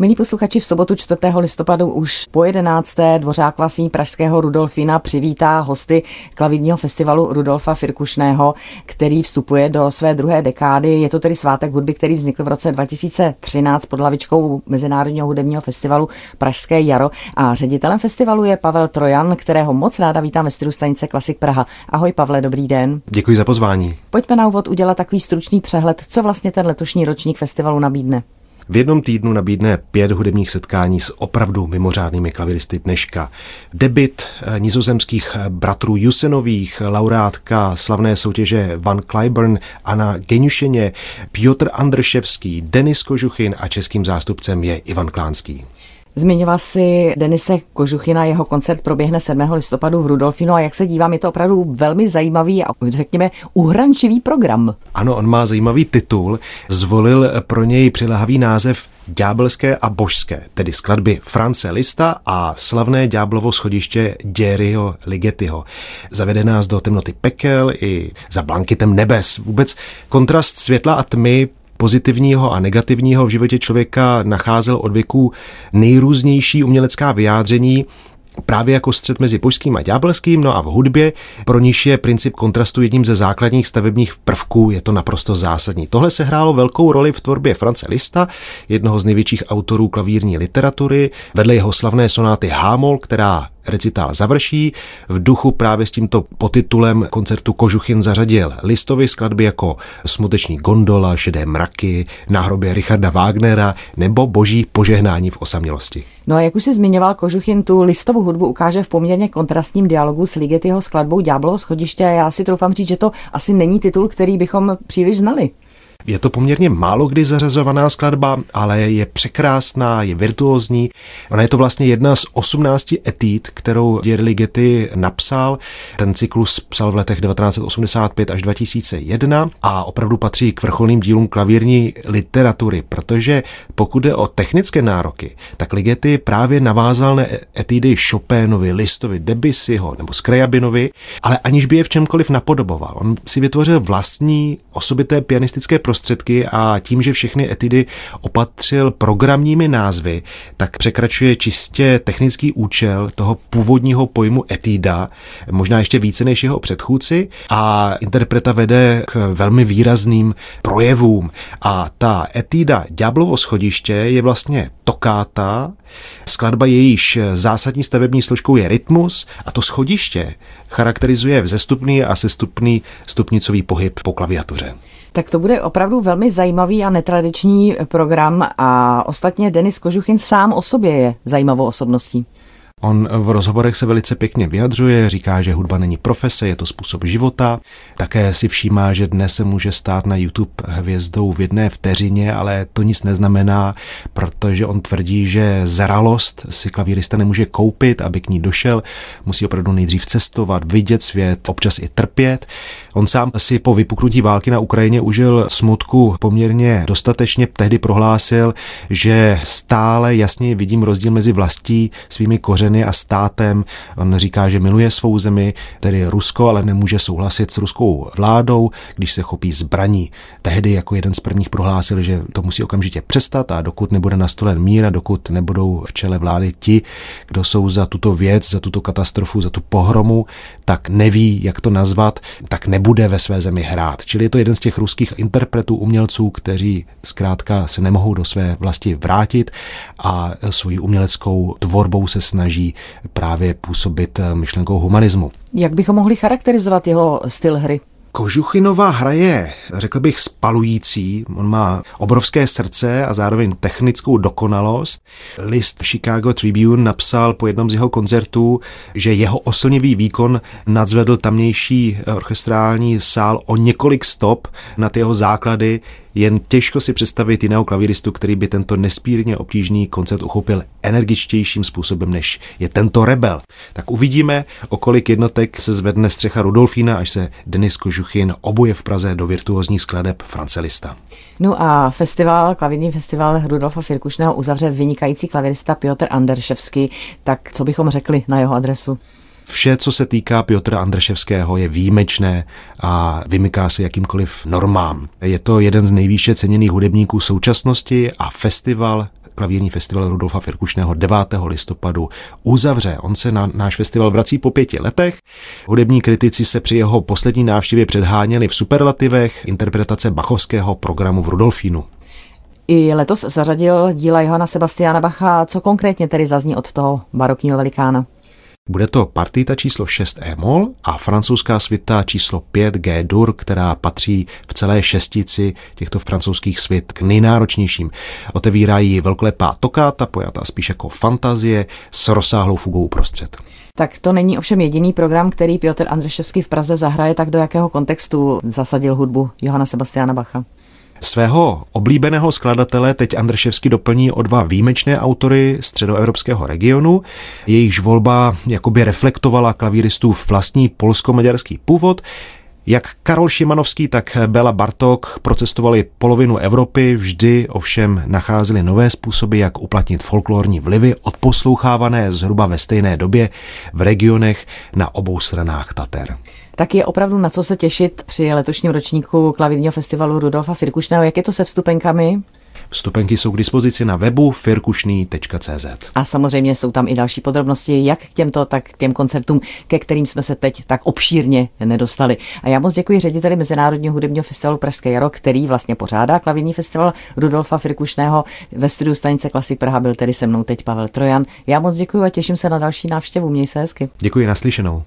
Milí posluchači, v sobotu 4. listopadu už po 11. dvořák vlastní pražského Rudolfina přivítá hosty klavírního festivalu Rudolfa Firkušného, který vstupuje do své druhé dekády. Je to tedy svátek hudby, který vznikl v roce 2013 pod lavičkou Mezinárodního hudebního festivalu Pražské jaro. A ředitelem festivalu je Pavel Trojan, kterého moc ráda vítám ve studiu stanice Klasik Praha. Ahoj Pavle, dobrý den. Děkuji za pozvání. Pojďme na úvod udělat takový stručný přehled, co vlastně ten letošní ročník festivalu nabídne. V jednom týdnu nabídne pět hudebních setkání s opravdu mimořádnými klaviristy dneška. Debit eh, nizozemských eh, bratrů Jusenových, laureátka slavné soutěže Van Cliburn, Anna Genušeně, Piotr Andrševský, Denis Kožuchin a českým zástupcem je Ivan Klánský. Zmiňoval si Denise Kožuchina, jeho koncert proběhne 7. listopadu v Rudolfinu a jak se dívám, je to opravdu velmi zajímavý a řekněme uhrančivý program. Ano, on má zajímavý titul, zvolil pro něj přilehavý název Ďábelské a božské, tedy skladby France Lista a slavné ďáblovo schodiště Děryho Ligetyho. Zavede nás do temnoty pekel i za blankitem nebes. Vůbec kontrast světla a tmy pozitivního a negativního v životě člověka nacházel od věků nejrůznější umělecká vyjádření, právě jako střed mezi božským a ďábelským, no a v hudbě, pro níž je princip kontrastu jedním ze základních stavebních prvků, je to naprosto zásadní. Tohle se hrálo velkou roli v tvorbě France Lista, jednoho z největších autorů klavírní literatury, vedle jeho slavné sonáty Hámol, která recitál završí. V duchu právě s tímto potitulem koncertu Kožuchin zařadil listovy skladby jako Smuteční gondola, Šedé mraky, Náhrobě Richarda Wagnera nebo Boží požehnání v osamělosti. No a jak už si zmiňoval, Kožuchin tu listovou hudbu ukáže v poměrně kontrastním dialogu s Ligetyho skladbou Ďáblovo schodiště já si troufám říct, že to asi není titul, který bychom příliš znali. Je to poměrně málo kdy zařazovaná skladba, ale je překrásná, je virtuózní. Ona je to vlastně jedna z 18 etít, kterou Jerry Getty napsal. Ten cyklus psal v letech 1985 až 2001 a opravdu patří k vrcholným dílům klavírní literatury, protože pokud jde o technické nároky, tak Ligeti právě navázal na etidy Chopinovi, Listovi, Debussyho nebo Skrejabinovi, ale aniž by je v čemkoliv napodoboval. On si vytvořil vlastní osobité pianistické prostředky a tím, že všechny etidy opatřil programními názvy, tak překračuje čistě technický účel toho původního pojmu etída, možná ještě více než jeho předchůdci a interpreta vede k velmi výrazným projevům. A ta etída Ďáblovo schodiště je vlastně tokáta, skladba jejíž zásadní stavební složkou je rytmus a to schodiště charakterizuje vzestupný a sestupný stupnicový pohyb po klaviatuře. Tak to bude opravdu velmi zajímavý a netradiční program a ostatně Denis Kožuchin sám o sobě je zajímavou osobností. On v rozhovorech se velice pěkně vyjadřuje, říká, že hudba není profese, je to způsob života. Také si všímá, že dnes se může stát na YouTube hvězdou v jedné vteřině, ale to nic neznamená, protože on tvrdí, že zralost si klavírista nemůže koupit, aby k ní došel. Musí opravdu nejdřív cestovat, vidět svět, občas i trpět. On sám si po vypuknutí války na Ukrajině užil smutku poměrně dostatečně. Tehdy prohlásil, že stále jasně vidím rozdíl mezi vlastí, svými kořeny a státem. On říká, že miluje svou zemi, tedy Rusko, ale nemůže souhlasit s ruskou vládou, když se chopí zbraní. Tehdy jako jeden z prvních prohlásil, že to musí okamžitě přestat a dokud nebude nastolen mír a dokud nebudou v čele vlády ti, kdo jsou za tuto věc, za tuto katastrofu, za tu pohromu, tak neví, jak to nazvat, tak ne nebude ve své zemi hrát. Čili je to jeden z těch ruských interpretů, umělců, kteří zkrátka se nemohou do své vlasti vrátit a svoji uměleckou tvorbou se snaží právě působit myšlenkou humanismu. Jak bychom mohli charakterizovat jeho styl hry? Kožuchinová hra je, řekl bych, spalující. On má obrovské srdce a zároveň technickou dokonalost. List Chicago Tribune napsal po jednom z jeho koncertů, že jeho oslnivý výkon nadzvedl tamnější orchestrální sál o několik stop nad jeho základy jen těžko si představit jiného klavíristu, který by tento nespírně obtížný koncert uchopil energičtějším způsobem, než je tento rebel. Tak uvidíme, o kolik jednotek se zvedne střecha Rudolfína, až se Denis Kožuchin obuje v Praze do virtuózních skladeb Francelista. No a festival, klavírní festival Rudolfa Firkušného uzavře vynikající klavirista Piotr Anderševský. Tak co bychom řekli na jeho adresu? Vše, co se týká Piotra Andrševského, je výjimečné a vymyká se jakýmkoliv normám. Je to jeden z nejvýše ceněných hudebníků současnosti a festival klavírní festival Rudolfa Firkušného 9. listopadu uzavře. On se na náš festival vrací po pěti letech. Hudební kritici se při jeho poslední návštěvě předháněli v superlativech interpretace bachovského programu v Rudolfínu. I letos zařadil díla Johana Sebastiana Bacha. Co konkrétně tedy zazní od toho barokního velikána? Bude to partita číslo 6 E-moll a francouzská svita číslo 5 G dur, která patří v celé šestici těchto francouzských svit k nejnáročnějším. Otevírají velkolepá tokáta, pojatá spíš jako fantazie s rozsáhlou fugou uprostřed. Tak to není ovšem jediný program, který Piotr Andreševský v Praze zahraje, tak do jakého kontextu zasadil hudbu Johana Sebastiana Bacha? Svého oblíbeného skladatele teď Andrševsky doplní o dva výjimečné autory středoevropského regionu. Jejichž volba jakoby reflektovala klavíristův vlastní polsko-maďarský původ. Jak Karol Šimanovský, tak Bela Bartok procestovali polovinu Evropy, vždy ovšem nacházeli nové způsoby, jak uplatnit folklorní vlivy, odposlouchávané zhruba ve stejné době v regionech na obou stranách Tater tak je opravdu na co se těšit při letošním ročníku klavírního festivalu Rudolfa Firkušného. Jak je to se vstupenkami? Vstupenky jsou k dispozici na webu firkušný.cz. A samozřejmě jsou tam i další podrobnosti, jak k těmto, tak k těm koncertům, ke kterým jsme se teď tak obšírně nedostali. A já moc děkuji řediteli Mezinárodního hudebního festivalu Pražské jaro, který vlastně pořádá klavírní festival Rudolfa Firkušného. Ve studiu stanice Klasik Praha byl tedy se mnou teď Pavel Trojan. Já moc děkuji a těším se na další návštěvu. Měj se hezky. Děkuji naslyšenou.